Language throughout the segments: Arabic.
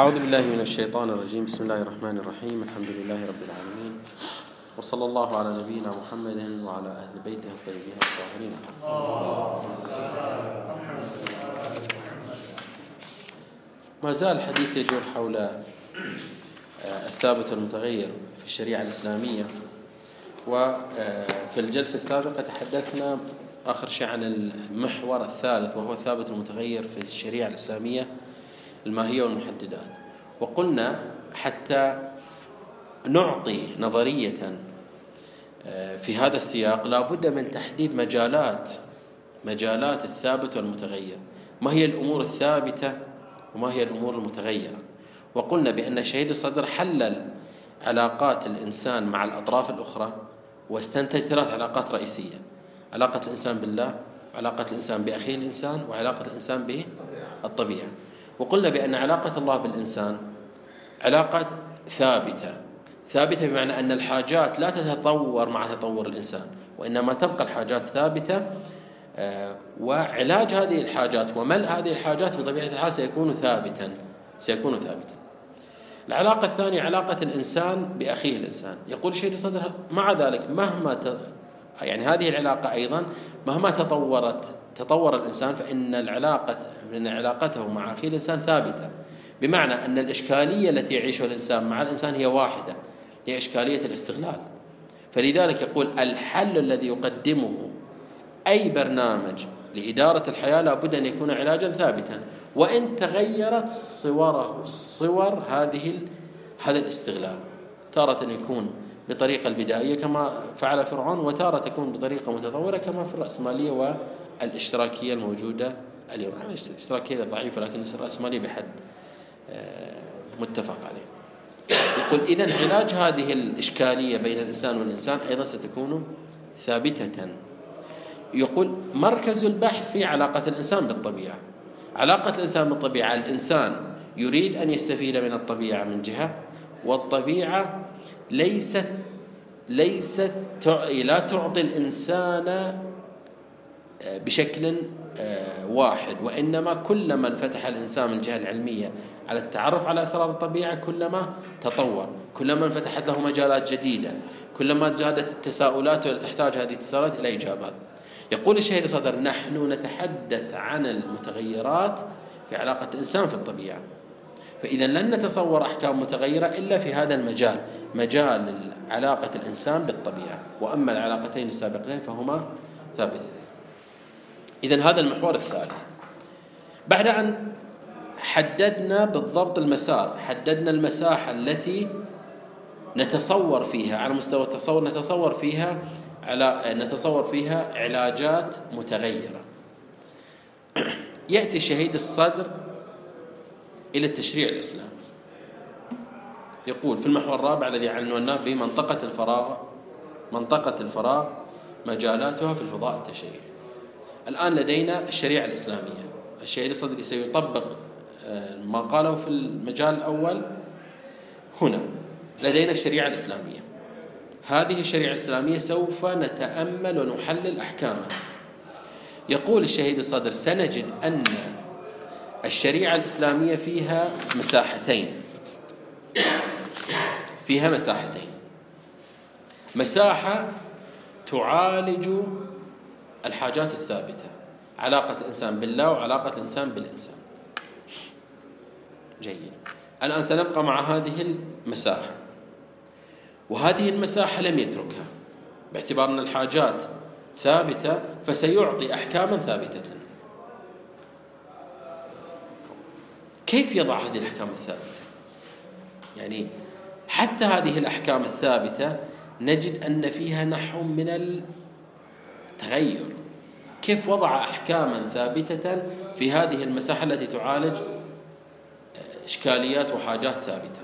أعوذ بالله من الشيطان الرجيم. بسم الله الرحمن الرحيم. الحمد لله رب العالمين. وصلى الله على نبينا محمد وعلى أهل بيته الطيبين الطاهرين. ما زال الحديث يدور حول آه، الثابت والمتغير في الشريعة الإسلامية. وفي الجلسة السابقة تحدثنا آخر شيء عن المحور الثالث وهو الثابت المتغير في الشريعة الإسلامية. الماهية والمحددات. وقلنا حتى نعطي نظرية آه، في هذا السياق لا بد من تحديد مجالات مجالات الثابت والمتغير. ما هي الأمور الثابتة وما هي الأمور المتغيرة؟ وقلنا بأن شهيد الصدر حلل علاقات الإنسان مع الأطراف الأخرى واستنتج ثلاث علاقات رئيسية. علاقة الإنسان بالله وعلاقة الإنسان بأخيه الإنسان وعلاقة الإنسان بالطبيعة. وقلنا بأن علاقة الله بالإنسان علاقة ثابتة ثابتة بمعنى أن الحاجات لا تتطور مع تطور الإنسان وإنما تبقى الحاجات ثابتة آه، وعلاج هذه الحاجات وملء هذه الحاجات بطبيعة الحال سيكون ثابتا سيكون ثابتا العلاقة الثانية علاقة الإنسان بأخيه الإنسان يقول شيخ صدر مع ذلك مهما. يعني هذه العلاقة أيضا مهما تطورت تطور الإنسان فإن العلاقة فإن علاقته مع أخيه الإنسان ثابتة. بمعنى أن الإشكالية التي يعيشها الإنسان مع الإنسان هي واحدة هي إشكالية الاستغلال. فلذلك يقول الحل الذي يقدمه أي برنامج لإدارة الحياة لابد أن يكون علاجا ثابتا. وإن تغيرت صوره صور هذه هذا الاستغلال. تارة يكون بطريقة البدائية كما فعل فرعون وتارة تكون بطريقة متطورة كما في الرأسمالية والاشتراكية الموجودة اليوم. يعني الاشتراكية ضعيفة لكن الرأسمالية بحد آه، متفق عليه. يقول إذا علاج هذه الإشكالية بين الإنسان والإنسان أيضا ستكون ثابتة. يقول مركز البحث في علاقة الإنسان بالطبيعة. علاقة الإنسان بالطبيعة الإنسان يريد أن يستفيد من الطبيعة من جهة والطبيعة ليست ليست لا تعطي الإنسان آه، بشكل آه، واحد وإنما كلما انفتح الإنسان من الجهة العلمية على التعرف على أسرار الطبيعة كلما تطور كلما انفتحت له مجالات جديدة كلما زادت التساؤلات ولا تحتاج هذه التساؤلات إلى إجابات. يقول الشهيد صدر نحن نتحدث عن المتغيرات في علاقة الإنسان في الطبيعة. فإذا لن نتصور أحكام متغيرة إلا في هذا المجال مجال علاقة الإنسان بالطبيعة. وأما العلاقتين السابقتين فهما ثابتتين إذا هذا المحور الثالث. بعد أن حددنا بالضبط المسار حددنا المساحة التي نتصور فيها على مستوى التصور نتصور فيها على نتصور فيها علاجات متغيرة. يأتي شهيد الصدر إلى التشريع الإسلامي. يقول في المحور الرابع الذي عنوناه بمنطقة الفراغ منطقة الفراغ مجالاتها في الفضاء التشريعي. الآن لدينا الشريعة الإسلامية. الشهيد الصدري سيطبق آه، ما قاله في المجال الأول هنا. لدينا الشريعة الإسلامية. هذه الشريعة الإسلامية سوف نتأمل ونحلل أحكامها. يقول الشهيد الصدر سنجد أن الشريعة الإسلامية فيها مساحتين. فيها مساحتين. مساحة تعالج الحاجات الثابتة. علاقة الإنسان بالله وعلاقة الإنسان بالإنسان. جيد. الآن سنبقى مع هذه المساحة. وهذه المساحة لم يتركها. باعتبار أن الحاجات ثابتة فسيعطي أحكاما ثابتة. كيف يضع هذه الأحكام الثابتة؟ يعني حتى هذه الأحكام الثابتة نجد أن فيها نحو من التغير. كيف وضع أحكاما ثابتة في هذه المساحة التي تعالج إشكاليات وحاجات ثابتة؟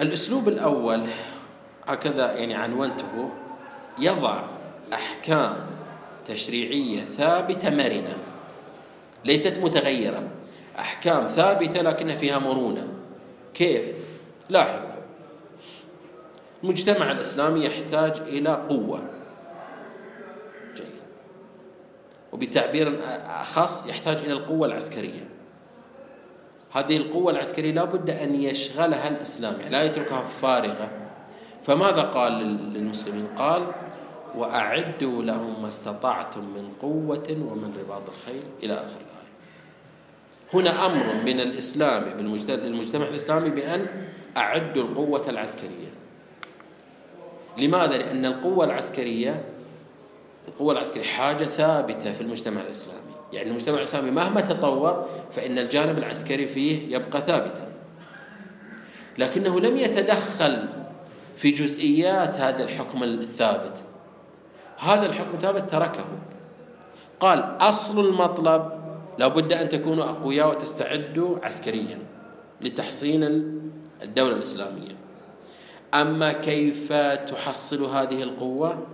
الأسلوب الأول هكذا يعني عنونته يضع أحكام تشريعية ثابتة مرنة ليست متغيرة. أحكام ثابتة لكن فيها مرونة. كيف؟ لاحظوا. المجتمع الإسلامي يحتاج إلى قوة. جيد. وبتعبير أخص يحتاج إلى القوة العسكرية. هذه القوة العسكرية لا بد أن يشغلها الإسلام يعني لا يتركها فارغة. فماذا قال للمسلمين؟ قال وأعدوا لهم ما استطعتم من قوة ومن رباط الخيل. إلى آخر هنا أمر من الإسلام بالمجتمع الإسلامي بأن أعدوا القوة العسكرية. لماذا؟ لأن القوة العسكرية القوة العسكرية حاجة ثابتة في المجتمع الإسلامي. يعني المجتمع الإسلامي مهما تطور فإن الجانب العسكري فيه يبقى ثابتا. لكنه لم يتدخل في جزئيات هذا الحكم الثابت. هذا الحكم الثابت تركه. قال أصل المطلب لابد أن تكونوا أقوياء وتستعدوا عسكريا لتحصين الدولة الإسلامية. أما كيف تحصل هذه القوة؟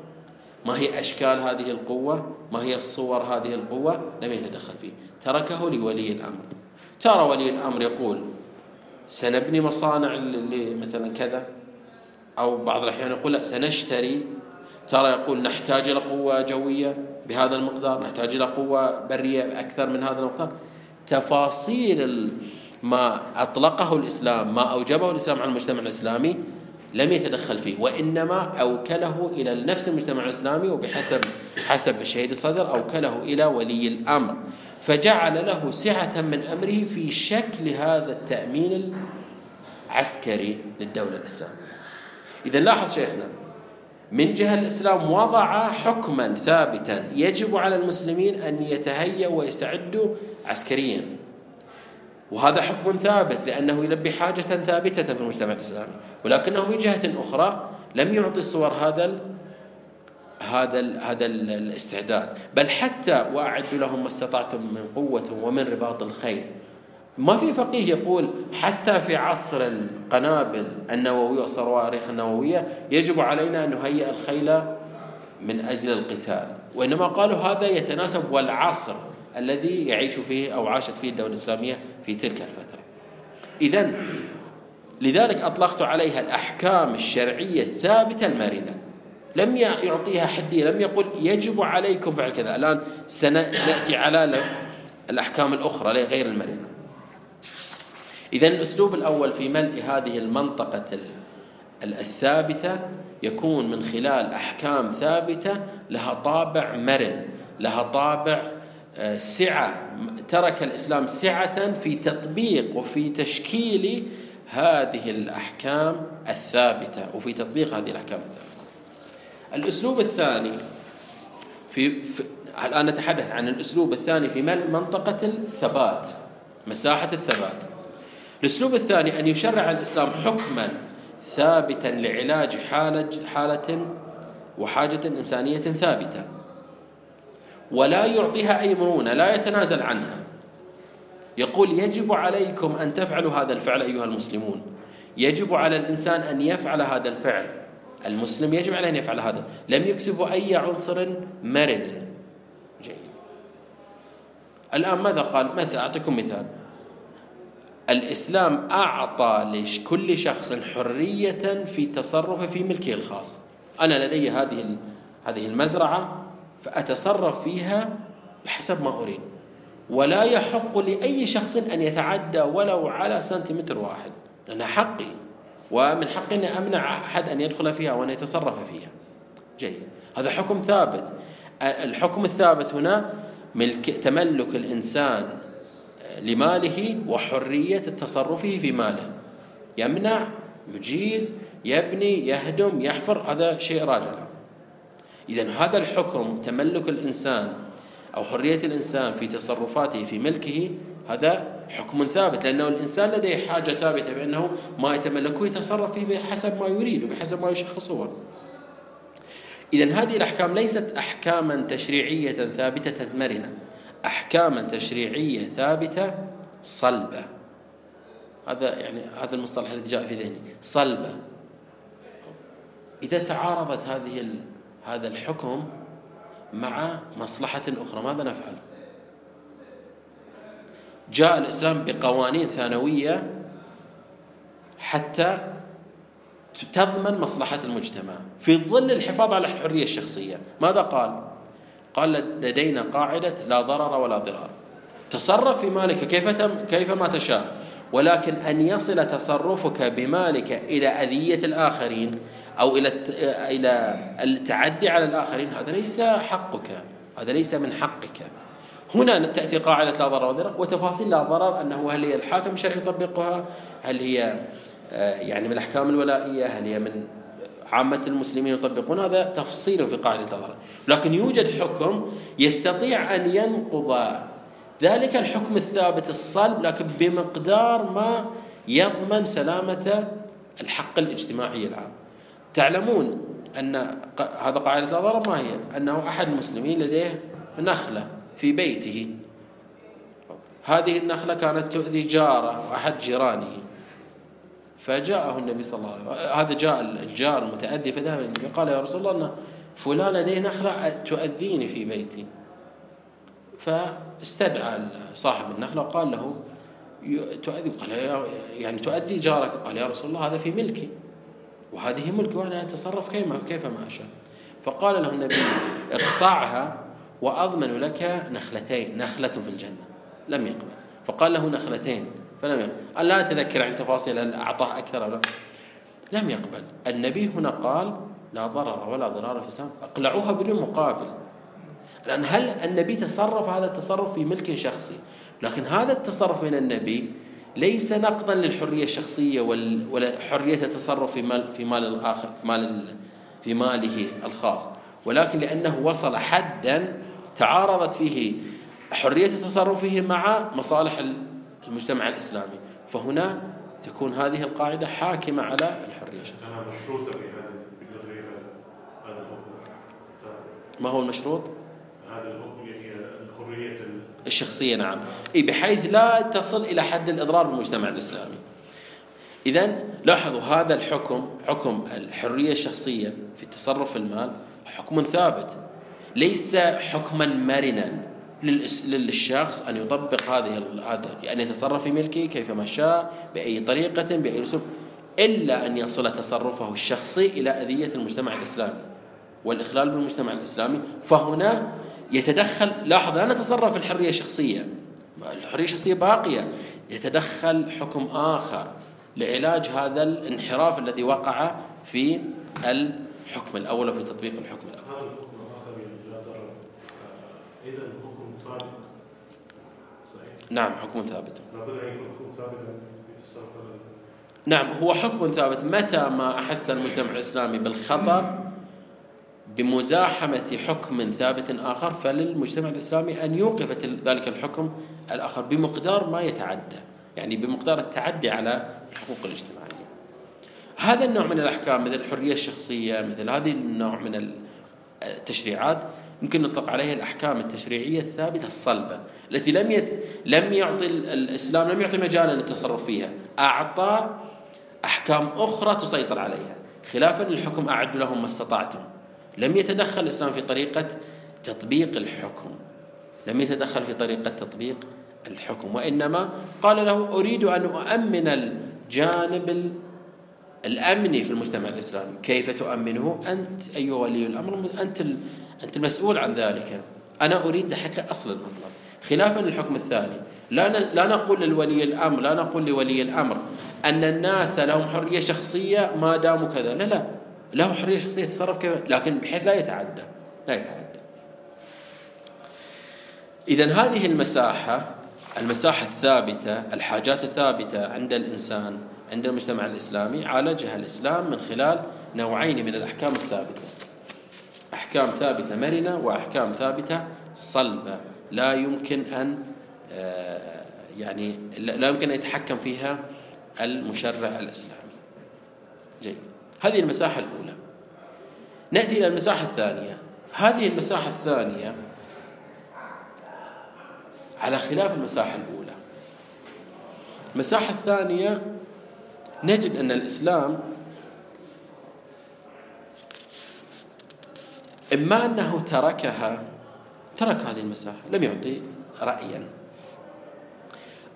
ما هي أشكال هذه القوة؟ ما هي الصور هذه القوة؟ لم يتدخل فيه. تركه لولي الأمر. ترى ولي الأمر يقول سنبني مصانع مثلا كذا. أو بعض الأحيان يقول لا سنشتري. ترى يقول نحتاج إلى قوة جوية. بهذا المقدار نحتاج إلى قوة برية أكثر من هذا المقدار. تفاصيل ما أطلقه الإسلام ما أوجبه الإسلام على المجتمع الإسلامي لم يتدخل فيه وإنما أوكله إلى نفس المجتمع الإسلامي وبحسب حسب الشهيد الصدر أوكله إلى ولي الأمر. فجعل له سعة من أمره في شكل هذا التأمين العسكري للدولة الإسلامية. إذا لاحظ شيخنا من جهة الإسلام وضع حكما ثابتا يجب على المسلمين أن يتهيأوا ويستعدوا عسكريا. وهذا حكم ثابت لأنه يلبي حاجة ثابتة في المجتمع الإسلامي ولكنه في جهة أخرى لم يعطي الصور هذا ال هذا ال هذا ال الاستعداد. بل حتى وأعدوا لهم ما استطعتم من قوة ومن رباط الخيل ما في فقيه يقول حتى في عصر القنابل النووية والصواريخ النووية يجب علينا أن نهيئ الخيل من أجل القتال. وإنما قالوا هذا يتناسب والعصر الذي يعيش فيه أو عاشت فيه الدولة الإسلامية في تلك الفترة. إذا لذلك أطلقت عليها الأحكام الشرعية الثابتة المرنة. لم يعطيها حدية لم يقل يجب عليكم فعل كذا. الآن سنأتي على الأحكام الأخرى غير المرنة. إذا الأسلوب الأول في ملء هذه المنطقة الثابتة يكون من خلال أحكام ثابتة لها طابع مرن لها طابع آه، سعة. ترك الإسلام سعة في تطبيق وفي تشكيل هذه الأحكام الثابتة وفي تطبيق هذه الأحكام الثابتة. الأسلوب الثاني في, في الآن نتحدث عن الأسلوب الثاني في منطقة الثبات مساحة الثبات. الأسلوب الثاني أن يشرع الإسلام حكما ثابتا لعلاج حالة حالة وحاجة إنسانية ثابتة. ولا يعطيها أي مرونة لا يتنازل عنها. يقول يجب عليكم أن تفعلوا هذا الفعل أيها المسلمون. يجب على الإنسان أن يفعل هذا الفعل. المسلم يجب عليه أن يفعل هذا. لم يكسبه أي عنصر مرن. جيد. الآن ماذا قال؟ مثلا أعطيكم مثال. الإسلام أعطى لكل شخص حرية في تصرفه في ملكه الخاص. أنا لدي هذه هذه المزرعة فأتصرف فيها بحسب ما أريد. ولا يحق لأي شخص أن يتعدى ولو على سنتيمتر واحد. لأنها حقي ومن حقي أن أمنع أحد أن يدخل فيها وأن يتصرف فيها. جيد. هذا حكم ثابت. الحكم الثابت هنا ملك تملك الإنسان لماله وحرية تصرفه في ماله. يمنع يجيز يبني يهدم يحفر هذا شيء راجع له. إذا هذا الحكم تملك الإنسان أو حرية الإنسان في تصرفاته في ملكه هذا حكم ثابت لأنه الإنسان لديه حاجة ثابتة بأنه ما يتملكه يتصرف فيه بحسب ما يريد وبحسب ما يشخصه. إذا هذه الأحكام ليست أحكاما تشريعية ثابتة مرنة. أحكاما تشريعية ثابتة صلبة هذا يعني هذا المصطلح الذي جاء في ذهني صلبة إذا تعارضت هذه هذا الحكم مع مصلحة أخرى ماذا نفعل؟ جاء الإسلام بقوانين ثانوية حتى تضمن مصلحة المجتمع في ظل الحفاظ على الحرية الشخصية ماذا قال؟ قال لدينا قاعدة لا ضرر ولا ضرار. تصرف في مالك كيف كيف ما تشاء. ولكن أن يصل تصرفك بمالك إلى أذية الآخرين أو إلى إلى التعدي على الآخرين هذا ليس حقك. هذا ليس من حقك. هنا تأتي قاعدة لا ضرر وضرر وتفاصيل لا ضرر أنه هل هي الحاكم الشرعي يطبقها؟ هل هي آه، يعني من الأحكام الولائية؟ هل هي من عامة المسلمين يطبقون هذا تفصيل في قاعدة لا ضرر لكن يوجد حكم يستطيع أن ينقض ذلك الحكم الثابت الصلب لكن بمقدار ما يضمن سلامة الحق الاجتماعي العام. تعلمون أن هذا قاعدة لا ضرر ما هي؟ أنه أحد المسلمين لديه نخلة في بيته. هذه النخلة كانت تؤذي جاره وأحد جيرانه. فجاءه النبي صلى الله عليه وسلم. هذا جاء الجار المتأذي فذهب النبي قال يا رسول الله فلان لديه نخلة تؤذيني في بيتي. فاستدعى صاحب النخلة وقال له تؤذي قال يعني تؤذي جارك. قال يا رسول الله هذا في ملكي وهذه ملكي وأنا أتصرف كيف كيف ما أشاء. فقال له النبي اقطعها وأضمن لك نخلتين نخلة في الجنة. لم يقبل. فقال له نخلتين فلم يقبل. لا أتذكر عن تفاصيل هل أعطاه أكثر أو لا. لم يقبل. النبي هنا قال لا ضرر ولا ضرار في الإسلام اقلعوها بدون مقابل لأن هل النبي تصرف هذا التصرف في ملك شخصي؟ لكن هذا التصرف من النبي ليس نقضا للحرية الشخصية ولا حرية التصرف في مال في مال الآخر مال في ماله الخاص. ولكن لأنه وصل حدا تعارضت فيه حرية تصرفه مع مصالح المجتمع الإسلامي. فهنا تكون هذه القاعدة حاكمة على الحرية. الشخصية مشروطة بهذا هذا ما هو المشروط؟ هذا الحكم هي الحرية الشخصية نعم. إيه بحيث لا تصل إلى حد الإضرار بالمجتمع الإسلامي. إذا لاحظوا هذا الحكم حكم الحرية الشخصية في تصرف المال حكم ثابت. ليس حكما مرنا. للشخص أن يطبق هذه هذا أن يتصرف في ملكه كيفما شاء بأي طريقة بأي أسلوب إلا أن يصل تصرفه الشخصي إلى أذية المجتمع الإسلامي. والإخلال بالمجتمع الإسلامي فهنا يتدخل لاحظ لا نتصرف الحرية الشخصية. الحرية الشخصية باقية. يتدخل حكم آخر لعلاج هذا الانحراف الذي وقع في الحكم الأول وفي تطبيق الحكم الأول هذا الحكم الآخر لا ضرر إذا الحكم ثابت صحيح نعم حكم ثابت. لابد أن يكون حكم ثابتا نعم هو حكم ثابت. متى ما أحس المجتمع الإسلامي بالخطر بمزاحمة حكم ثابت آخر فللمجتمع الإسلامي أن يوقف ذلك الحكم الآخر بمقدار ما يتعدى يعني بمقدار التعدي على الحقوق الاجتماعية. هذا النوع من الأحكام مثل الحرية الشخصية مثل هذه النوع من التشريعات يمكن نطلق عليها الأحكام التشريعية الثابتة الصلبة التي لم يت... لم يعطي الإسلام لم يعطي مجالا للتصرف فيها. أعطى أحكام أخرى تسيطر عليها. خلافا للحكم أعد لهم ما استطعتم. لم يتدخل الإسلام في طريقة تطبيق الحكم. لم يتدخل في طريقة تطبيق الحكم. وإنما قال له أريد أن أؤمن الجانب الأمني في المجتمع الإسلامي. كيف تؤمنه أنت أيها ولي الأمر؟ أنت أنت المسؤول عن ذلك. أنا أريد حتى أصل المطلب خلافا للحكم الثاني. لا لا نقول للولي الأمر لا نقول لولي الأمر أن الناس لهم حرية شخصية ما داموا كذا. لا لا. له حرية شخصية يتصرف كيف؟ لكن بحيث لا يتعدى. لا يتعدى. إذا هذه المساحة المساحة الثابتة الحاجات الثابتة عند الإنسان عند المجتمع الإسلامي عالجها الإسلام من خلال نوعين من الأحكام الثابتة. أحكام ثابتة مرنة وأحكام ثابتة صلبة. لا يمكن أن آه، يعني لا يمكن أن يتحكم فيها المشرع الإسلامي. جيد. هذه المساحة الأولى. نأتي إلى المساحة الثانية. هذه المساحة الثانية على خلاف المساحة الأولى. المساحة الثانية نجد أن الإسلام إما أنه تركها ترك هذه المساحة لم يعطي رأيا.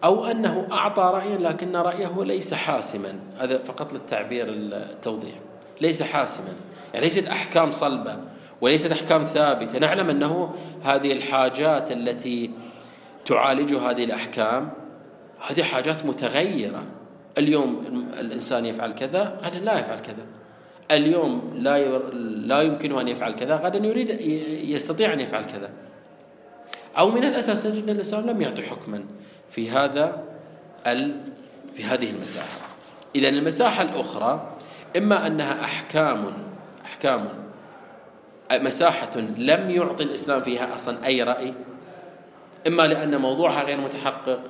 أو أنه أعطى رأيا لكن رأيه ليس حاسما. هذا فقط للتعبير التوضيح. ليس حاسما. يعني ليست أحكام صلبة وليست أحكام ثابتة. نعلم أنه هذه الحاجات التي تعالج هذه الأحكام هذه حاجات متغيرة. اليوم الإنسان يفعل كذا غدا لا يفعل كذا. اليوم لا لا يمكنه أن يفعل كذا غدا يريد يستطيع أن يفعل كذا. أو من الأساس تجد أن الإسلام لم يعطي حكما في هذا ال في هذه المساحة. إذا المساحة الأخرى إما أنها أحكام أحكام مساحة لم يعطي الإسلام فيها أصلا أي رأي إما لأن موضوعها غير متحقق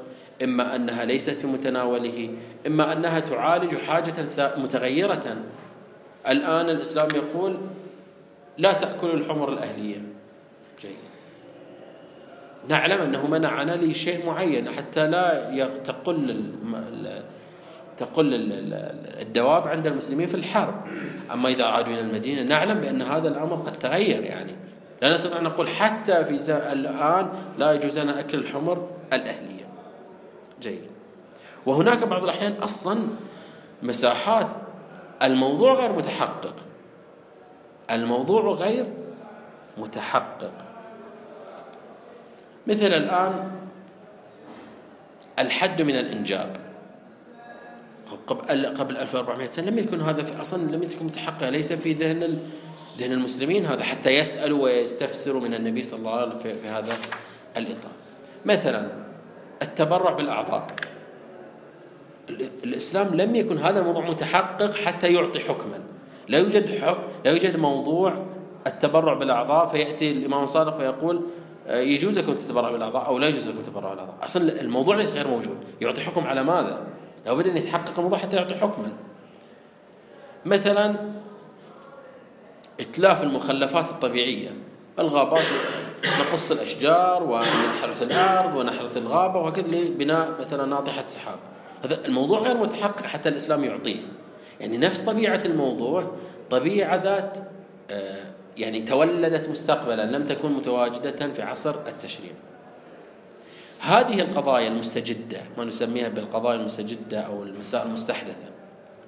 إما أنها ليست في متناوله إما أنها تعالج حاجة متغيرة الآن الإسلام يقول لا تأكلوا الحمر الأهلية. جيد. نعلم أنه منعنا لشيء معين حتى لا تقل تقل الدواب عند المسلمين في الحرب. أما إذا عادوا إلى المدينة نعلم بأن هذا الأمر قد تغير يعني. لا نستطيع أن نقول حتى في الآن لا يجوز لنا أكل الحمر الأهلية. جيد. وهناك بعض الأحيان أصلا مساحات الموضوع غير متحقق. الموضوع غير متحقق. مثل الآن الحد من الإنجاب. قبل قبل 1400 سنة لم يكن هذا أصلا لم يكن متحقق ليس في ذهن ذهن المسلمين هذا حتى يسألوا ويستفسروا من النبي صلى الله عليه وسلم في هذا الإطار. مثلا التبرع بالأعضاء. الإسلام لم يكن هذا الموضوع متحقق حتى يعطي حكما. لا يوجد لا يوجد موضوع التبرع بالأعضاء فيأتي الإمام الصادق فيقول آه، يجوز لكم تتبرع بالأعضاء أو لا يجوز لكم تتبرع بالأعضاء. أصلا الموضوع ليس غير موجود. يعطي حكم على ماذا؟ لابد أن يتحقق الموضوع حتى يعطي حكما. مثلا إتلاف المخلفات الطبيعية. الغابات نقص الأشجار ونحرث الأرض ونحرث الغابة وهكذا لبناء مثلا ناطحة سحاب. هذا الموضوع غير متحقق حتى الإسلام يعطيه. يعني نفس طبيعة الموضوع طبيعة ذات آه، يعني تولدت مستقبلا لم تكن متواجدة في عصر التشريع. هذه القضايا المستجدة ما نسميها بالقضايا المستجدة أو المسائل المستحدثة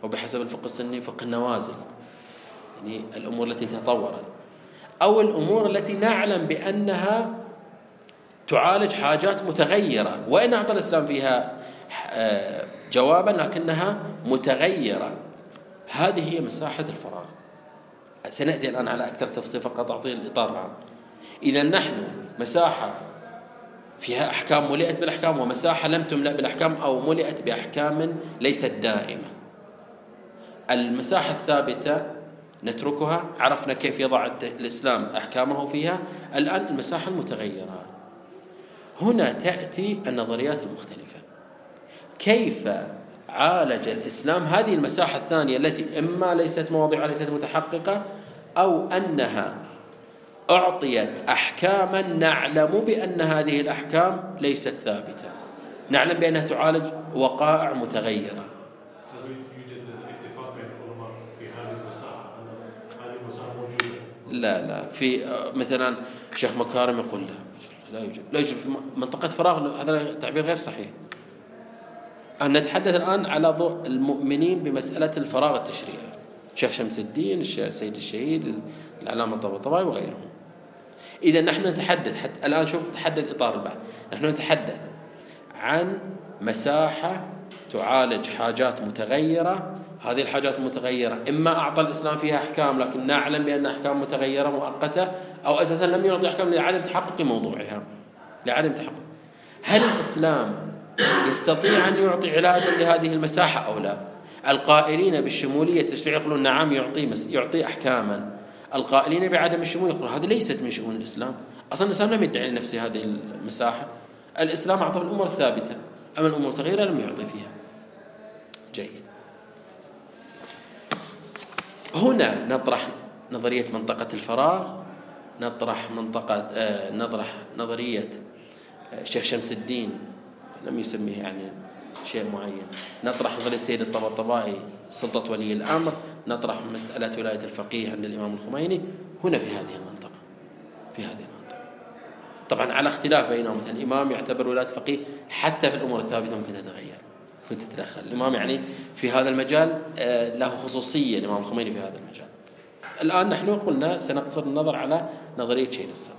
أو بحسب الفقه السني فقه النوازل يعني الأمور التي تطورت. أو الأمور التي نعلم بأنها تعالج حاجات متغيرة. وإن أعطى الإسلام فيها جوابا لكنها متغيرة. هذه هي مساحة الفراغ. سنأتي الآن على أكثر تفصيل فقط أعطي الإطار العام إذا نحن مساحة فيها أحكام ملئت بالأحكام ومساحة لم تملأ بالأحكام أو ملئت بأحكام ليست دائمة. المساحة الثابتة نتركها عرفنا كيف يضع الإسلام أحكامه فيها. الآن المساحة المتغيرة. هنا تأتي النظريات المختلفة. كيف عالج الإسلام هذه المساحة الثانية التي إما ليست مواضيعها ليست متحققة أو أنها أعطيت أحكاما نعلم بأن هذه الأحكام ليست ثابتة. نعلم بأنها تعالج وقائع متغيرة. لا لا في مثلا شيخ مكارم يقول لا لا يوجد لا يوجد منطقة فراغ هذا تعبير غير صحيح. أن نتحدث الآن على ضوء المؤمنين بمسألة الفراغ التشريعي. شيخ شمس الدين السيد الشهيد العلامة الطباطبائي وغيرهم. إذا نحن نتحدث حتى الآن شوف تحدد إطار البحث نحن نتحدث عن مساحة تعالج حاجات متغيرة. هذه الحاجات المتغيرة إما أعطى الإسلام فيها أحكام لكن نعلم بأن أحكام متغيرة مؤقتة أو أساسا لم يعطي أحكام لعدم تحقق موضوعها. لعدم تحقق. هل الإسلام يستطيع أن يعطي علاجا لهذه المساحة أو لا؟ القائلين بالشمولية التشريع يقولون نعم يعطي يعطي أحكاما. القائلين بعدم الشمول يقولون هذه ليست من شؤون الإسلام. أصلا الإسلام لم يدعي لنفسه هذه المساحة. الإسلام أعطى الأمور الثابتة أما الأمور التغييرة لم يعطي فيها. جيد. هنا نطرح نظرية منطقة الفراغ نطرح منطقة آه، نطرح نظرية آه، شيخ شمس الدين لم يسميه يعني شيء معين. نطرح نظرية السيد الطباطبائي سلطة ولي الأمر نطرح مسألة ولاية الفقيه عند الإمام الخميني. هنا في هذه المنطقة في هذه المنطقة. طبعا على اختلاف بينهم مثلا الإمام يعتبر ولاية الفقيه حتى في الأمور الثابتة ممكن تتغير ممكن تتدخل الإمام يعني في هذا المجال آه، له خصوصية الإمام الخميني في هذا المجال. الآن نحن قلنا سنقصر النظر على نظرية شيء الصدر.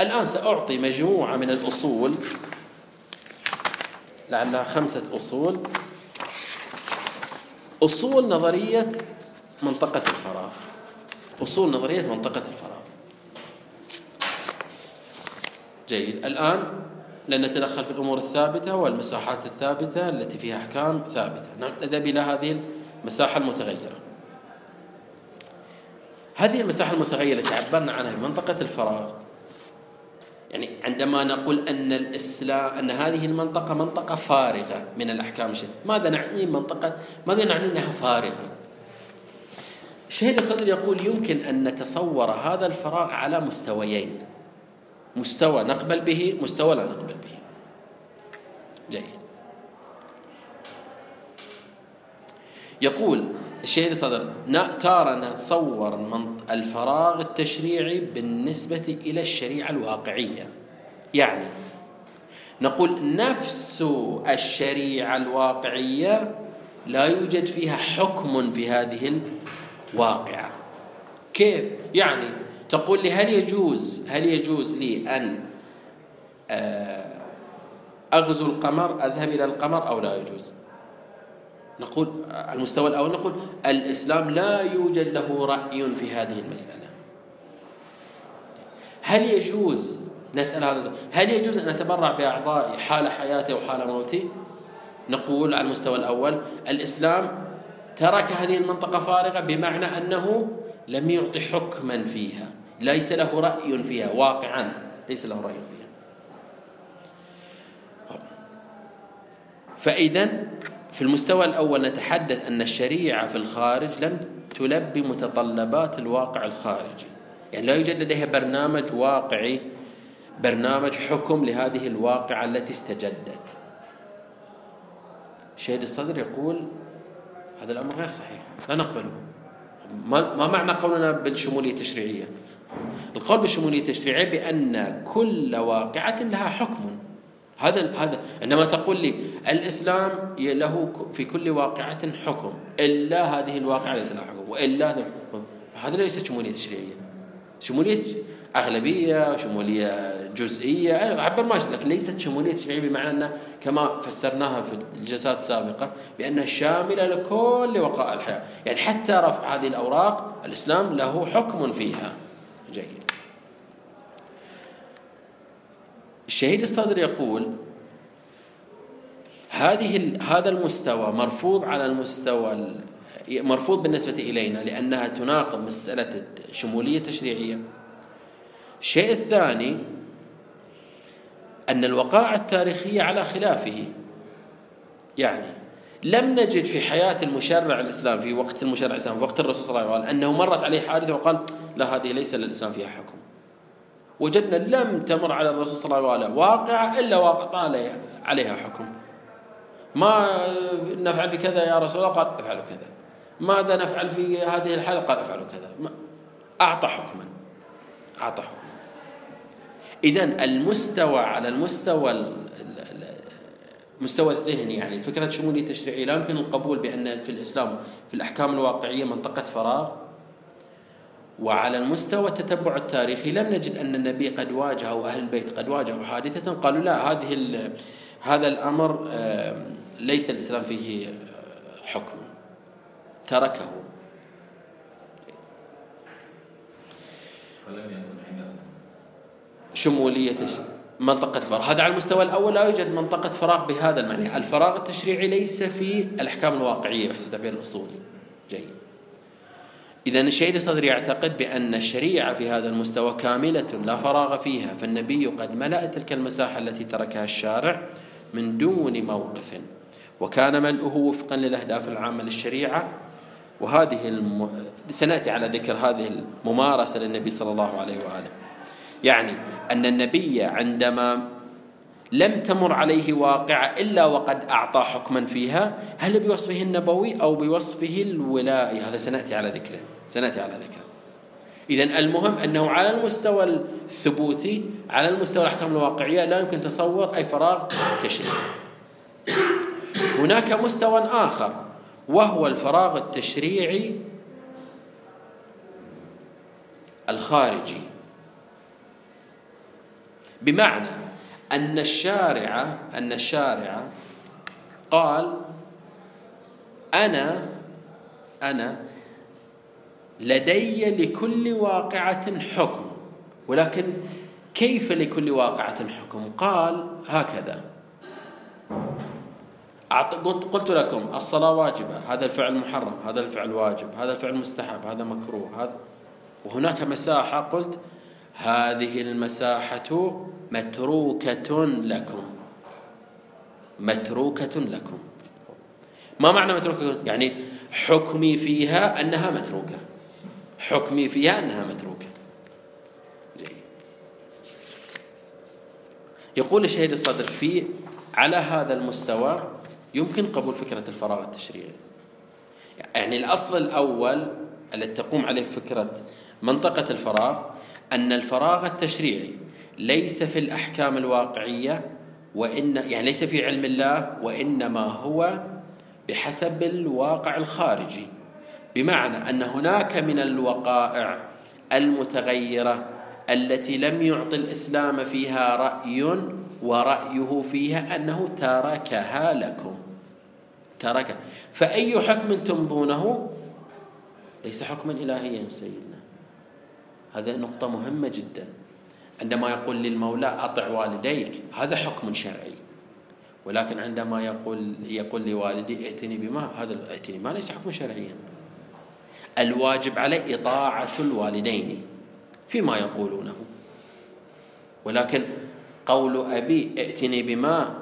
الآن سأعطي مجموعة من الأصول لعلها خمسة أصول. أصول نظرية منطقة الفراغ. أصول نظرية منطقة الفراغ. جيد. الآن لن نتدخل في الأمور الثابتة والمساحات الثابتة التي فيها أحكام ثابتة. نذهب إلى هذه المساحة المتغيرة. هذه المساحة المتغيرة التي عبرنا عنها منطقة الفراغ. يعني عندما نقول أن الإسلام أن هذه المنطقة منطقة فارغة من الأحكام الشرعية ماذا نعني منطقة؟ ماذا نعني أنها فارغة؟ شهيد الصدر يقول يمكن أن نتصور هذا الفراغ على مستويين. مستوى نقبل به مستوى لا نقبل به. جيد. يقول الشيء الصدر تارى نتصور الفراغ التشريعي بالنسبة إلى الشريعة الواقعية. يعني نقول نفس الشريعة الواقعية لا يوجد فيها حكم في هذه الواقعة. كيف؟ يعني تقول لي هل يجوز هل يجوز لي أن آه، أغزو القمر أذهب إلى القمر أو لا يجوز؟ نقول المستوى الأول نقول الإسلام لا يوجد له رأي في هذه المسألة. هل يجوز نسأل هذا هل يجوز أن أتبرع بأعضائي حال حياتي وحال موتي نقول على المستوى الأول الإسلام ترك هذه المنطقة فارغة بمعنى أنه لم يعطي حكما فيها ليس له رأي فيها واقعا ليس له رأي فيها. فإذا في المستوى الأول نتحدث أن الشريعة في الخارج لم تلبي متطلبات الواقع الخارجي. يعني لا يوجد لديها برنامج واقعي برنامج حكم لهذه الواقعة التي استجدت. شهيد الصدر يقول هذا الأمر غير صحيح. لا نقبله. ما معنى قولنا بالشمولية التشريعية؟ القول بالشمولية التشريعية بأن كل واقعة لها حكم. هذا هذا. عندما تقول لي الإسلام له في كل واقعة حكم. إلا هذه الواقعة ليس لها حكم. وإلا هذا هذا ليس شمولية تشريعية. شمولية أغلبية شمولية جزئية. أعبر ما لكن ليست شمولية تشريعية بمعنى أن كما فسرناها في الجلسات السابقة بأنها شاملة لكل وقائع الحياة. يعني حتى رفع هذه الأوراق الإسلام له حكم فيها جيد الشهيد الصدر يقول هذه هذا المستوى مرفوض على المستوى مرفوض بالنسبة إلينا لأنها تناقض مسألة الشمولية التشريعية. الشيء الثاني أن الوقائع التاريخية على خلافه يعني لم نجد في حياة المشرع الإسلام في وقت المشرع الإسلام في وقت الرسول صلى الله عليه وسلم أنه مرت عليه حادثة وقال لا هذه ليس للإسلام فيها حكم. وجدنا لم تمر على الرسول صلى الله عليه وسلم واقعة إلا وقع عليها حكم. ما نفعل في كذا يا رسول الله؟ قال افعلوا كذا. ماذا نفعل في هذه الحالة قال افعلوا كذا. أعطى حكما. أعطى حكما. إذا المستوى على المستوى المستوى الذهني يعني فكرة شمولية التشريعية لا يمكن القبول بأن في الإسلام في الأحكام الواقعية منطقة فراغ. وعلى المستوى التتبع التاريخي لم نجد أن النبي قد واجه أو أهل البيت قد واجهوا حادثة قالوا لا هذه هذا الأمر ليس الإسلام فيه حكم. تركه. فلم يكن عندهم شمولية منطقة فراغ. هذا على المستوى الأول لا يوجد منطقة فراغ بهذا المعنى. الفراغ التشريعي ليس في الأحكام الواقعية بحسب التعبير الأصولي. جيد. إذا الشهيد الصدر يعتقد بأن الشريعة في هذا المستوى كاملة لا فراغ فيها. فالنبي قد ملأ تلك المساحة التي تركها الشارع من دون موقف. وكان ملؤه وفقا للأهداف العامة للشريعة. وهذه الم... سنأتي على ذكر هذه الممارسة للنبي صلى الله عليه وآله. يعني أن النبي عندما لم تمر عليه واقعة إلا وقد أعطى حكما فيها هل بوصفه النبوي أو بوصفه الولائي؟ هذا سنأتي على ذكره. سنأتي على ذكره إذا المهم أنه على المستوى الثبوتي على المستوى الأحكام الواقعية لا يمكن تصور أي فراغ تشريعي هناك مستوى آخر وهو الفراغ التشريعي الخارجي. بمعنى أن الشارع أن الشارع قال أنا أنا لدي لكل واقعة حكم. ولكن كيف لكل واقعة حكم؟ قال هكذا. قلت لكم الصلاة واجبة هذا الفعل محرم هذا الفعل واجب هذا الفعل مستحب هذا مكروه هذا وهناك مساحة قلت هذه المساحة متروكة لكم. متروكة لكم. ما معنى متروكة؟ يعني حكمي فيها أنها متروكة. حكمي فيها أنها متروكة. جيد. يقول الشهيد الصدر في على هذا المستوى يمكن قبول فكرة الفراغ التشريعي. يعني الأصل الأول التي تقوم عليه فكرة منطقة الفراغ أن الفراغ التشريعي ليس في الأحكام الواقعية وإن يعني ليس في علم الله وإنما هو بحسب الواقع الخارجي. بمعنى أن هناك من الوقائع المتغيرة التي لم يعط الإسلام فيها رأي ورأيه فيها أنه تركها لكم. ترك. فأي حكم تمضونه؟ ليس حكما إلهيا سيدنا. هذا نقطة مهمة جدا. عندما يقول للمولى أطع والديك هذا حكم شرعي. ولكن عندما يقول يقول لوالدي ائتني بما هذا ائتني ما ليس حكما شرعيا. الواجب عليه إطاعة الوالدين فيما يقولونه. ولكن قول أبي ائتني بما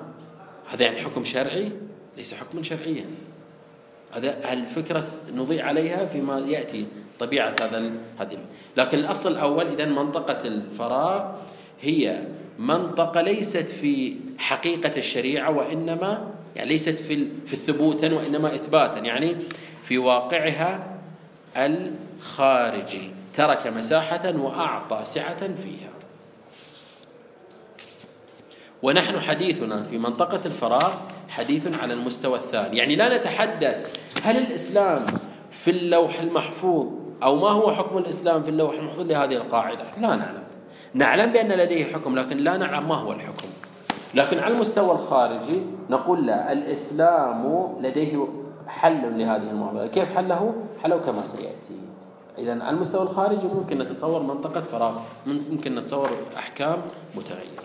هذا يعني حكم شرعي؟ ليس حكما شرعيا. هذا الفكرة نضيع عليها فيما يأتي طبيعة هذا هذه لكن الأصل الأول إذا منطقة الفراغ هي منطقة ليست في حقيقة الشريعة وإنما يعني ليست في في الثبوتا وإنما إثباتا يعني في واقعها الخارجي. ترك مساحة وأعطى سعة فيها. ونحن حديثنا في منطقة الفراغ حديث على المستوى الثاني. يعني لا نتحدث هل الإسلام في اللوح المحفوظ أو ما هو حكم الإسلام في اللوح المحفوظ لهذه القاعدة؟ لا نعلم. نعلم بأن لديه حكم لكن لا نعلم ما هو الحكم. لكن على المستوى الخارجي نقول لا الإسلام لديه حل لهذه المعضلة. كيف حله؟ حله كما سيأتي. إذا المستوى الخارجي ممكن نتصور منطقة فراغ ممكن نتصور أحكام متغيرة.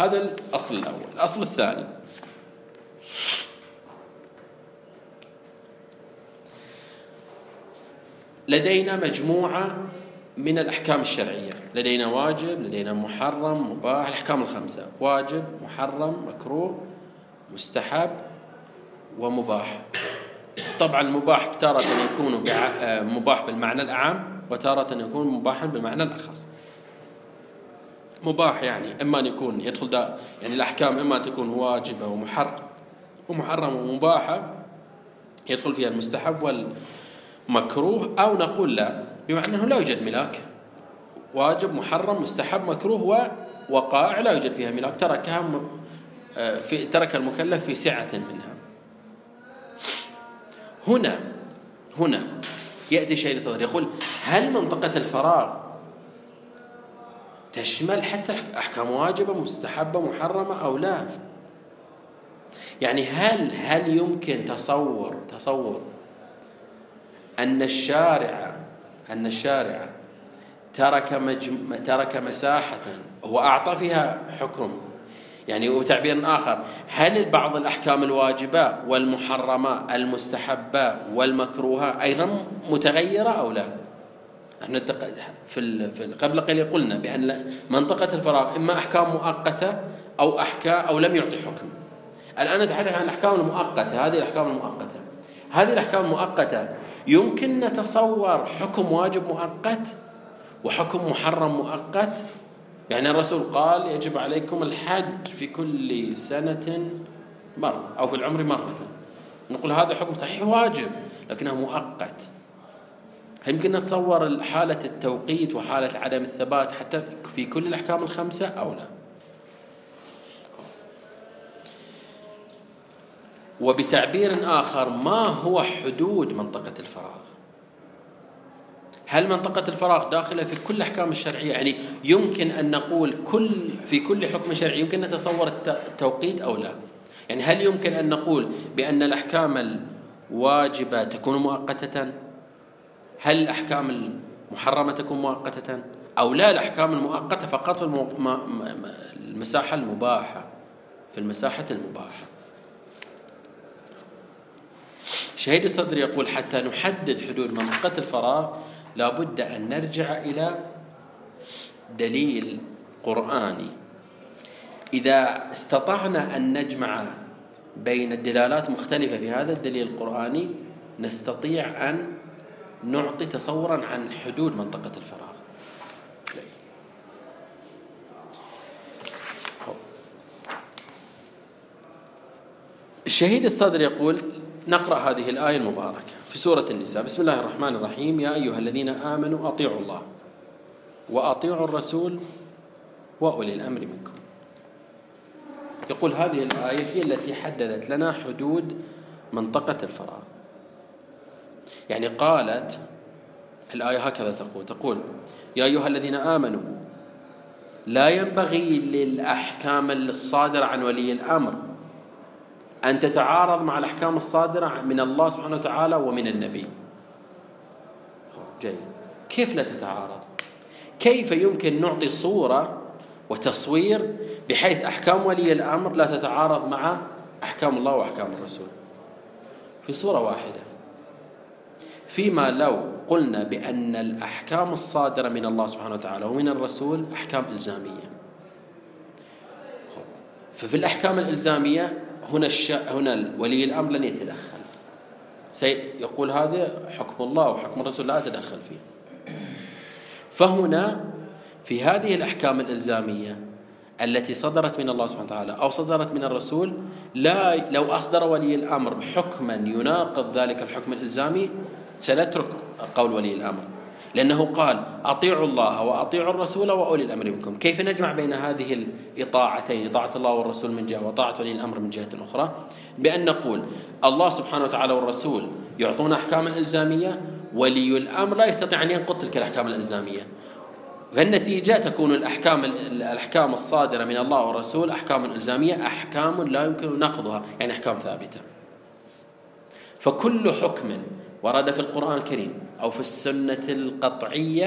هذا الأصل الأول. الأصل الثاني. لدينا مجموعة من الأحكام الشرعية. لدينا واجب لدينا محرم مباح الأحكام الخمسة. واجب محرم مكروه مستحب. ومباح. طبعا المباح تارة يكون مباح بالمعنى الأعم وتارة يكون مباحا بالمعنى الأخص. مباح يعني إما أن يكون يدخل دا يعني الأحكام إما أن تكون واجبة ومحرم ومحرمة ومباحة يدخل فيها المستحب والمكروه أو نقول لا بمعنى أنه لا يوجد ملاك. واجب محرم مستحب مكروه ووقائع لا يوجد فيها ملاك. تركها آه، في ترك المكلف في سعة منها. هنا هنا يأتي شيء لصدر يقول هل منطقة الفراغ تشمل حتى أحكام واجبة مستحبة محرمة أو لا؟ يعني هل هل يمكن تصور تصور أن الشارع أن الشارع ترك مجم ترك مساحة وأعطى فيها حكم؟ يعني وبتعبير آخر. هل بعض الأحكام الواجبة والمحرمة المستحبة والمكروهة أيضا متغيرة أو لا؟ إحنا في قبل قليل قلنا بأن منطقة الفراغ إما أحكام مؤقتة أو أحكام أو لم يعطي حكم. الآن نتحدث عن الأحكام المؤقتة هذه الأحكام المؤقتة. هذه الأحكام المؤقتة يمكن نتصور حكم واجب مؤقت وحكم محرم مؤقت يعني الرسول قال يجب عليكم الحج في كل سنة مرة أو في العمر مرة. نقول هذا حكم صحيح واجب لكنه مؤقت. هل يمكن نتصور حالة التوقيت وحالة عدم الثبات حتى في كل الأحكام الخمسة أو لا. وبتعبير آخر ما هو حدود منطقة الفراغ؟ هل منطقة الفراغ داخلة في كل الأحكام الشرعية؟ يعني يمكن أن نقول كل في كل حكم شرعي يمكن نتصور التوقيت أو لا. يعني هل يمكن أن نقول بأن الأحكام الواجبة تكون مؤقتة؟ هل الأحكام المحرمة تكون مؤقتة؟ أو لا الأحكام المؤقتة فقط في المساحة المباحة في المساحة المباحة. شهيد الصدر يقول حتى نحدد حدود منطقة الفراغ لابد أن نرجع إلى دليل قرآني. إذا استطعنا أن نجمع بين الدلالات مختلفة في هذا الدليل القرآني نستطيع أن نعطي تصورا عن حدود منطقة الفراغ. الشهيد الصدر يقول نقرأ هذه الآية المباركة في سورة النساء. بسم الله الرحمن الرحيم. يا أيها الذين آمنوا أطيعوا الله وأطيعوا الرسول وأولي الأمر منكم. يقول هذه الآية هي التي حددت لنا حدود منطقة الفراغ. يعني قالت الآية هكذا تقول تقول يا أيها الذين آمنوا لا ينبغي للأحكام الصادرة عن ولي الأمر أن تتعارض مع الأحكام الصادرة من الله سبحانه وتعالى ومن النبي. جيد. كيف لا تتعارض؟ كيف يمكن نعطي صورة وتصوير بحيث أحكام ولي الأمر لا تتعارض مع أحكام الله وأحكام الرسول؟ في صورة واحدة. فيما لو قلنا بأن الأحكام الصادرة من الله سبحانه وتعالى ومن الرسول أحكام إلزامية. ففي الأحكام الإلزامية هنا الش... هنا ولي الأمر لن يتدخل. سيقول هذا حكم الله وحكم الرسول لا أتدخل فيه. فهنا في هذه الأحكام الإلزامية التي صدرت من الله سبحانه وتعالى أو صدرت من الرسول لا لو أصدر ولي الأمر حكما يناقض ذلك الحكم الإلزامي سنترك قول ولي الأمر. لأنه قال أطيعوا الله وأطيعوا الرسول وأولي الأمر منكم. كيف نجمع بين هذه الإطاعتين إطاعة الله والرسول من جهة وطاعة ولي الأمر من جهة أخرى؟ بأن نقول الله سبحانه وتعالى والرسول يعطون أحكاما إلزامية ولي الأمر لا يستطيع أن ينقض تلك الأحكام الإلزامية. فالنتيجة تكون الأحكام الأحكام الصادرة من الله والرسول أحكام إلزامية أحكام لا يمكن نقضها يعني أحكام ثابتة. فكل حكم ورد في القرآن الكريم أو في السنة القطعية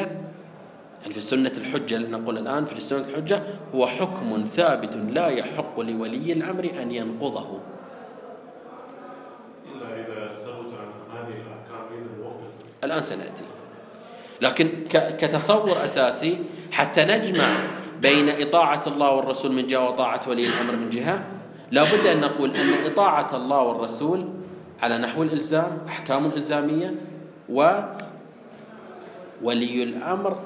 يعني في السنة الحجة اللي نقول الآن في السنة الحجة هو حكم ثابت لا يحق لولي الأمر أن ينقضه. إلا إذا ثبت عن هذه الأحكام الآن سنأتي. لكن كتصور أساسي حتى نجمع بين إطاعة الله والرسول من جهة وطاعة ولي الأمر من جهة لابد أن نقول أن إطاعة الله والرسول على نحو الإلزام أحكام إلزامية و ولي الأمر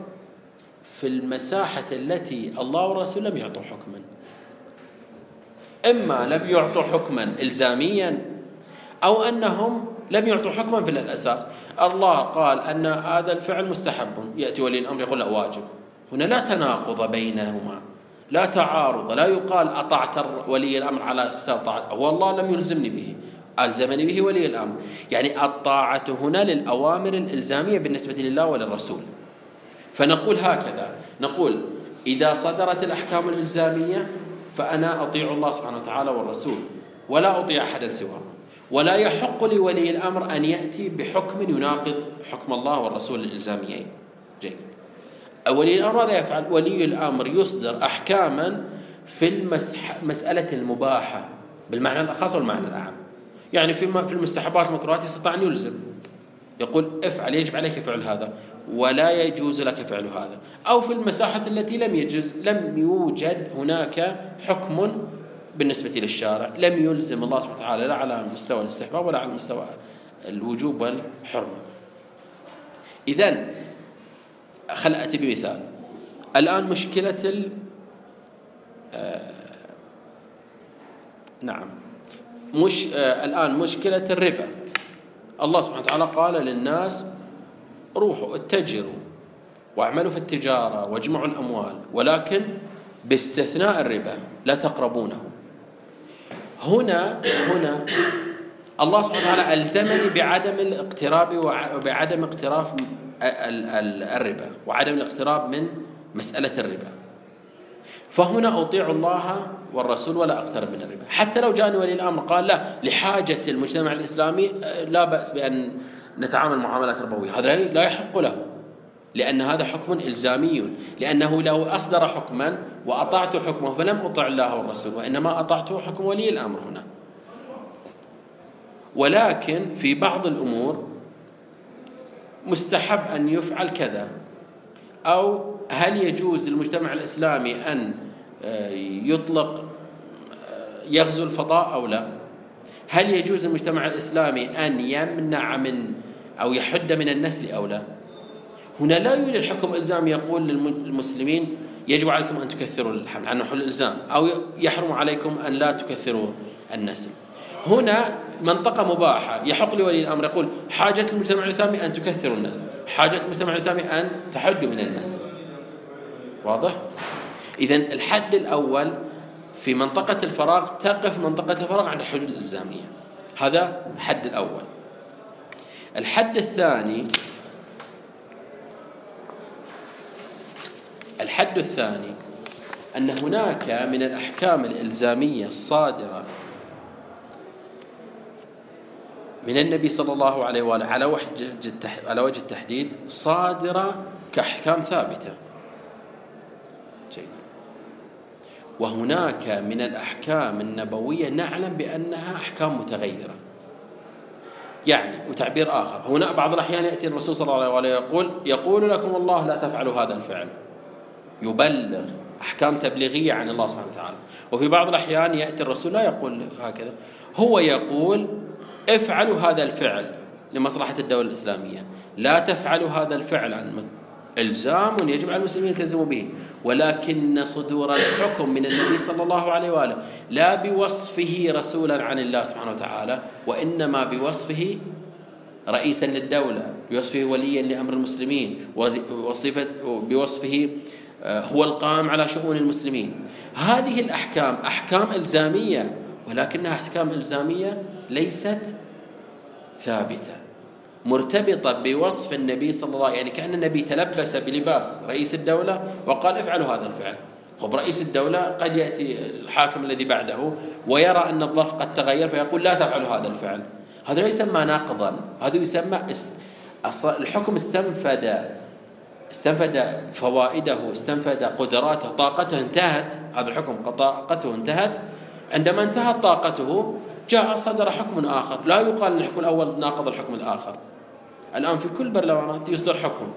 في المساحة التي الله والرسول لم يعطوا حكما. إما لم يعطوا حكما إلزاميا أو أنهم لم يعطوا حكما في الأساس. الله قال أن هذا الفعل مستحب. يأتي ولي الأمر يقول لا واجب. هنا لا تناقض بينهما لا تعارض لا يقال أطعت ولي الأمر على حساب طاعة. هو الله لم يلزمني به. ألزمني به ولي الأمر. يعني الطاعة هنا للأوامر الإلزامية بالنسبة لله وللرسول. فنقول هكذا. نقول إذا صدرت الأحكام الإلزامية فأنا أطيع الله سبحانه وتعالى والرسول ولا أطيع أحدا سواه. ولا يحق لولي الأمر أن يأتي بحكم يناقض حكم الله والرسول الإلزاميين. جيد. ولي الأمر ماذا يفعل. ولي الأمر يصدر أحكاما في المسح مسألة المباحة بالمعنى الأخص والمعنى الأعم. يعني في في المستحبات المكروهات يستطيع أن يلزم. يقول افعل يجب عليك فعل هذا ولا يجوز لك فعل هذا. أو في المساحة التي لم يجوز لم يوجد هناك حكم بالنسبة للشارع لم يلزم الله سبحانه وتعالى لا على مستوى الاستحباب ولا على مستوى الوجوب والحرمة. إذا خل أتي بمثال. الآن مشكلة ال آه نعم. مش آه الآن مشكلة الربا. الله سبحانه وتعالى قال للناس روحوا اتجروا واعملوا في التجارة واجمعوا الأموال ولكن باستثناء الربا لا تقربونه. هنا هنا الله سبحانه وتعالى ألزمني بعدم الاقتراب وبعدم اقتراف الربا وعدم الاقتراب من مسألة الربا. فهنا أطيع الله والرسول ولا أقترب من الربا. حتى لو جاءني ولي الأمر قال لا لحاجة المجتمع الإسلامي آه، لا بأس بأن نتعامل معاملات ربوية. هذا لا يحق له لأن هذا حكم إلزامي. لأنه لو أصدر حكما وأطعت حكمه فلم أطع الله والرسول وإنما أطعته حكم ولي الأمر هنا. ولكن في بعض الأمور مستحب أن يفعل كذا أو هل يجوز للمجتمع الإسلامي أن آه، يطلق آه، يغزو الفضاء أو لا؟ هل يجوز للمجتمع الإسلامي أن يمنع من أو يحد من النسل أو لا؟ هنا لا يوجد حكم إلزام يقول للمسلمين يجب عليكم أن تكثروا الحمل عنه حل الإلزام أو يحرم عليكم أن لا تكثروا النسل. هنا منطقة مباحة يحق لولي الأمر يقول حاجة المجتمع الإسلامي أن تكثروا النسل حاجة المجتمع الإسلامي أن تحدوا من النسل. واضح؟ إذا الحد الأول في منطقة الفراغ تقف منطقة الفراغ عند الحدود الإلزامية. هذا الحد الأول. الحد الثاني الحد الثاني أن هناك من الأحكام الإلزامية الصادرة من النبي صلى الله عليه وآله على وجه التحديد صادرة كأحكام ثابتة جيد وهناك من الأحكام النبوية نعلم بأنها أحكام متغيرة. يعني وتعبير آخر. هنا بعض الأحيان يأتي الرسول صلى الله عليه وسلم يقول يقول لكم الله لا تفعلوا هذا الفعل. يبلغ أحكام تبليغية عن الله سبحانه وتعالى. وفي بعض الأحيان يأتي الرسول لا يقول هكذا. هو يقول افعلوا هذا الفعل لمصلحة الدولة الإسلامية. لا تفعلوا هذا الفعل عن إلزام يجب على المسلمين يلتزموا به ولكن صدور الحكم من النبي صلى الله عليه وآله لا بوصفه رسولا عن الله سبحانه وتعالى وإنما بوصفه رئيسا للدولة بوصفه وليا لأمر المسلمين وصفة بوصفه آه، هو القائم على شؤون المسلمين. هذه الأحكام أحكام إلزامية ولكنها أحكام إلزامية ليست ثابتة. مرتبطة بوصف النبي صلى الله عليه وسلم يعني كأن النبي تلبس بلباس رئيس الدولة وقال افعلوا هذا الفعل. خب رئيس الدولة قد يأتي الحاكم الذي بعده ويرى أن الظرف قد تغير فيقول لا تفعلوا هذا الفعل. هذا لا يسمى ناقضا هذا يسمى الحكم استنفد استنفد فوائده استنفد قدراته طاقته انتهت هذا الحكم طاقته انتهت. عندما انتهت طاقته جاء صدر حكم آخر لا يقال الحكم الأول ناقض الحكم الآخر. الآن في كل برلمانات يصدر حكم.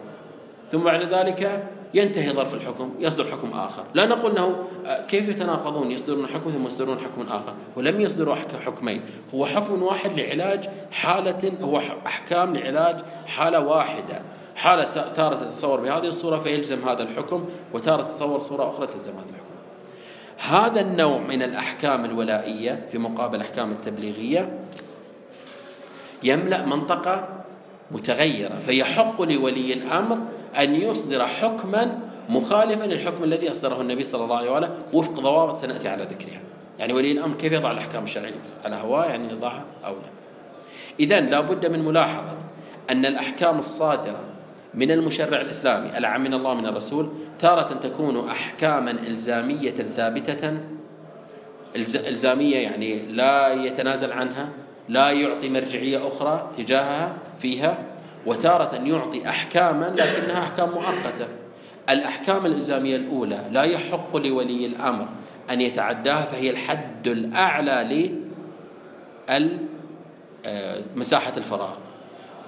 ثم بعد ذلك ينتهي ظرف الحكم يصدر حكم آخر. لا نقول أنه آه، كيف يتناقضون؟ يصدرون حكم ثم يصدرون حكم آخر. ولم يصدروا حكمين. هو حكم واحد لعلاج حالة هو أحكام لعلاج حالة واحدة. حالة تارة تتصور بهذه الصورة فيلزم هذا الحكم وتارة تتصور صورة أخرى تلزم هذا الحكم. هذا النوع من الأحكام الولائية في مقابل الأحكام التبليغية يملأ منطقة متغيرة. فيحق لولي الأمر أن يصدر حكما مخالفا للحكم الذي أصدره النبي صلى الله عليه وسلم وفق ضوابط سنأتي على ذكرها. يعني ولي الأمر كيف يضع الأحكام الشرعية؟ على هواه يعني يضعها أو لا؟ إذا لا بد من ملاحظة أن الأحكام الصادرة من المشرع الإسلامي العام من الله من الرسول تارة تكون أحكاما إلزامية ثابتة إلزامية يعني لا يتنازل عنها لا يعطي مرجعية أخرى تجاهها فيها وتارة يعطي أحكاما لكنها أحكام مؤقتة. الأحكام الإلزامية الأولى لا يحق لولي الأمر أن يتعداها فهي الحد الأعلى لمساحة الفراغ.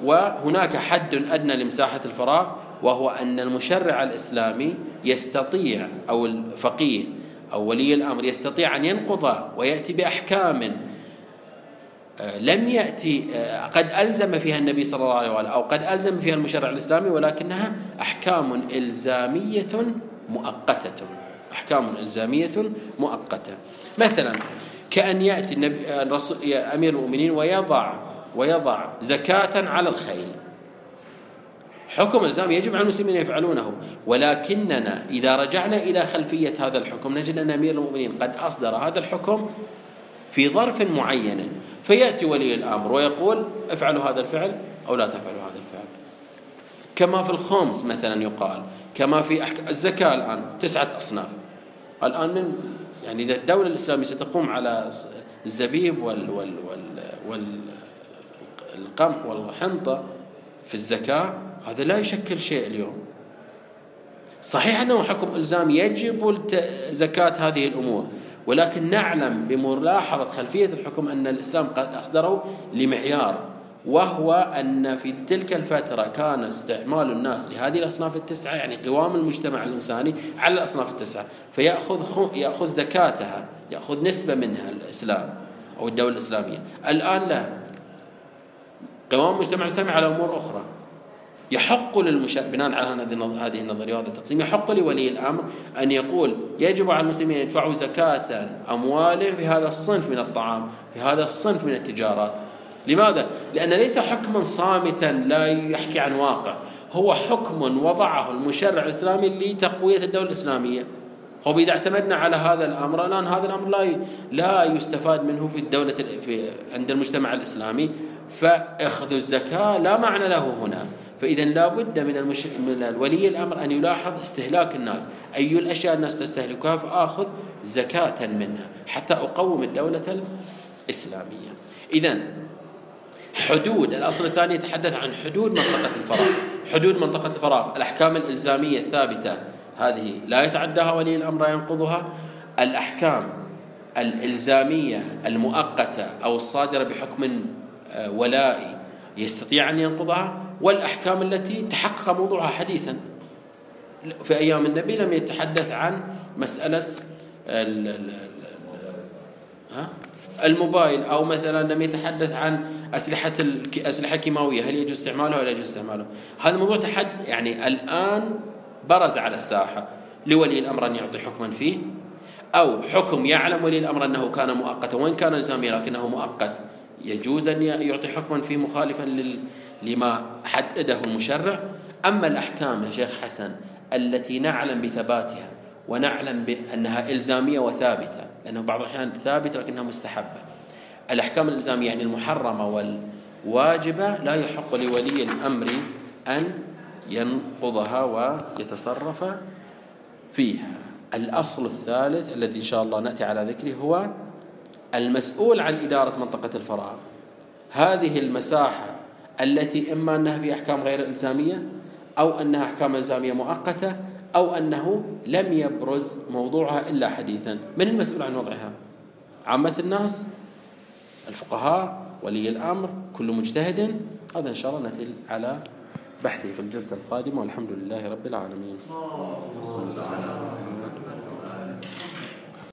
وهناك حد أدنى لمساحة الفراغ وهو أن المشرع الإسلامي يستطيع أو الفقيه أو ولي الأمر يستطيع أن ينقض ويأتي بأحكام آه، لم يأتي آه، قد ألزم فيها النبي صلى الله عليه وسلم أو قد ألزم فيها المشرع الإسلامي ولكنها أحكام إلزامية مؤقتة. أحكام إلزامية مؤقتة. مثلا كأن يأتي النبي الرسول أمير المؤمنين ويضع ويضع زكاة على الخيل. حكم إلزام يجب على المسلمين يفعلونه. ولكننا إذا رجعنا إلى خلفية هذا الحكم نجد أن أمير المؤمنين قد أصدر هذا الحكم في ظرف معين. فيأتي ولي الأمر ويقول افعلوا هذا الفعل أو لا تفعلوا هذا الفعل. كما في الخمس مثلا يقال كما في أحك... الزكاة الآن تسعة أصناف. الآن من يعني إذا الدولة الإسلامية ستقوم على الزبيب وال وال وال والقمح والحنطة في الزكاة هذا لا يشكل شيء اليوم. صحيح أنه حكم إلزام يجب زكاة هذه الأمور ولكن نعلم بملاحظة خلفية الحكم أن الإسلام قد أصدره لمعيار وهو أن في تلك الفترة كان استعمال الناس لهذه الأصناف التسعة يعني قوام المجتمع الإنساني على الأصناف التسعة فيأخذ يأخذ زكاتها يأخذ نسبة منها الإسلام أو الدولة الإسلامية. الآن لا. قوام المجتمع الإسلامي على أمور أخرى. يحق للمشارك بناء على هذه النظرية وهذا التقسيم يحق لولي الأمر أن يقول يجب على المسلمين أن يدفعوا زكاة أموالهم في هذا الصنف من الطعام في هذا الصنف من التجارات. لماذا؟ لأن ليس حكما صامتا لا يحكي عن واقع. هو حكم وضعه المشرع الإسلامي لتقوية الدولة الإسلامية. هو إذا اعتمدنا على هذا الأمر الآن هذا الأمر لا لا يستفاد منه في الدولة في عند المجتمع الإسلامي. فأخذ الزكاة لا معنى له هنا. فإذا لا بد من المش... من الولي الأمر أن يلاحظ استهلاك الناس. أي الأشياء الناس تستهلكها فآخذ زكاة منها. حتى أقوم الدولة الإسلامية. إذا حدود الأصل الثاني يتحدث عن حدود منطقة الفراغ. حدود منطقة الفراغ الأحكام الإلزامية الثابتة. هذه لا يتعداها ولي الأمر ينقضها. الأحكام الإلزامية المؤقتة أو الصادرة بحكم آه، ولائي يستطيع أن ينقضها. والأحكام التي تحقق موضوعها حديثا. في أيام النبي لم يتحدث عن مسألة الموبايل أو مثلا لم يتحدث عن أسلحة أسلحة كيماوية هل يجوز استعمالها ولا يجوز استعماله هذا موضوع تحد يعني الآن برز على الساحة. لولي الأمر أن يعطي حكما فيه أو حكم يعلم ولي الأمر أنه كان مؤقتا. وإن كان إلزاميا لكنه مؤقت يجوز أن يعطي حكما فيه مخالفا لما حدده المشرع. أما الأحكام يا شيخ حسن التي نعلم بثباتها ونعلم بأنها إلزامية وثابتة لأنه بعض الأحيان ثابتة لكنها مستحبة. الأحكام الإلزامية يعني المحرمة والواجبة لا يحق لولي الأمر أن ينقضها ويتصرف فيها. الأصل الثالث الذي إن شاء الله نأتي على ذكره هو المسؤول عن إدارة منطقة الفراغ. هذه المساحة التي إما أنها في أحكام غير إلزامية أو أنها أحكام إلزامية مؤقتة أو أنه لم يبرز موضوعها إلا حديثا. من المسؤول عن وضعها؟ عامة الناس الفقهاء ولي الأمر كل مجتهد. هذا إن شاء الله نأتي على بحثه في الجلسة القادمة والحمد لله رب العالمين.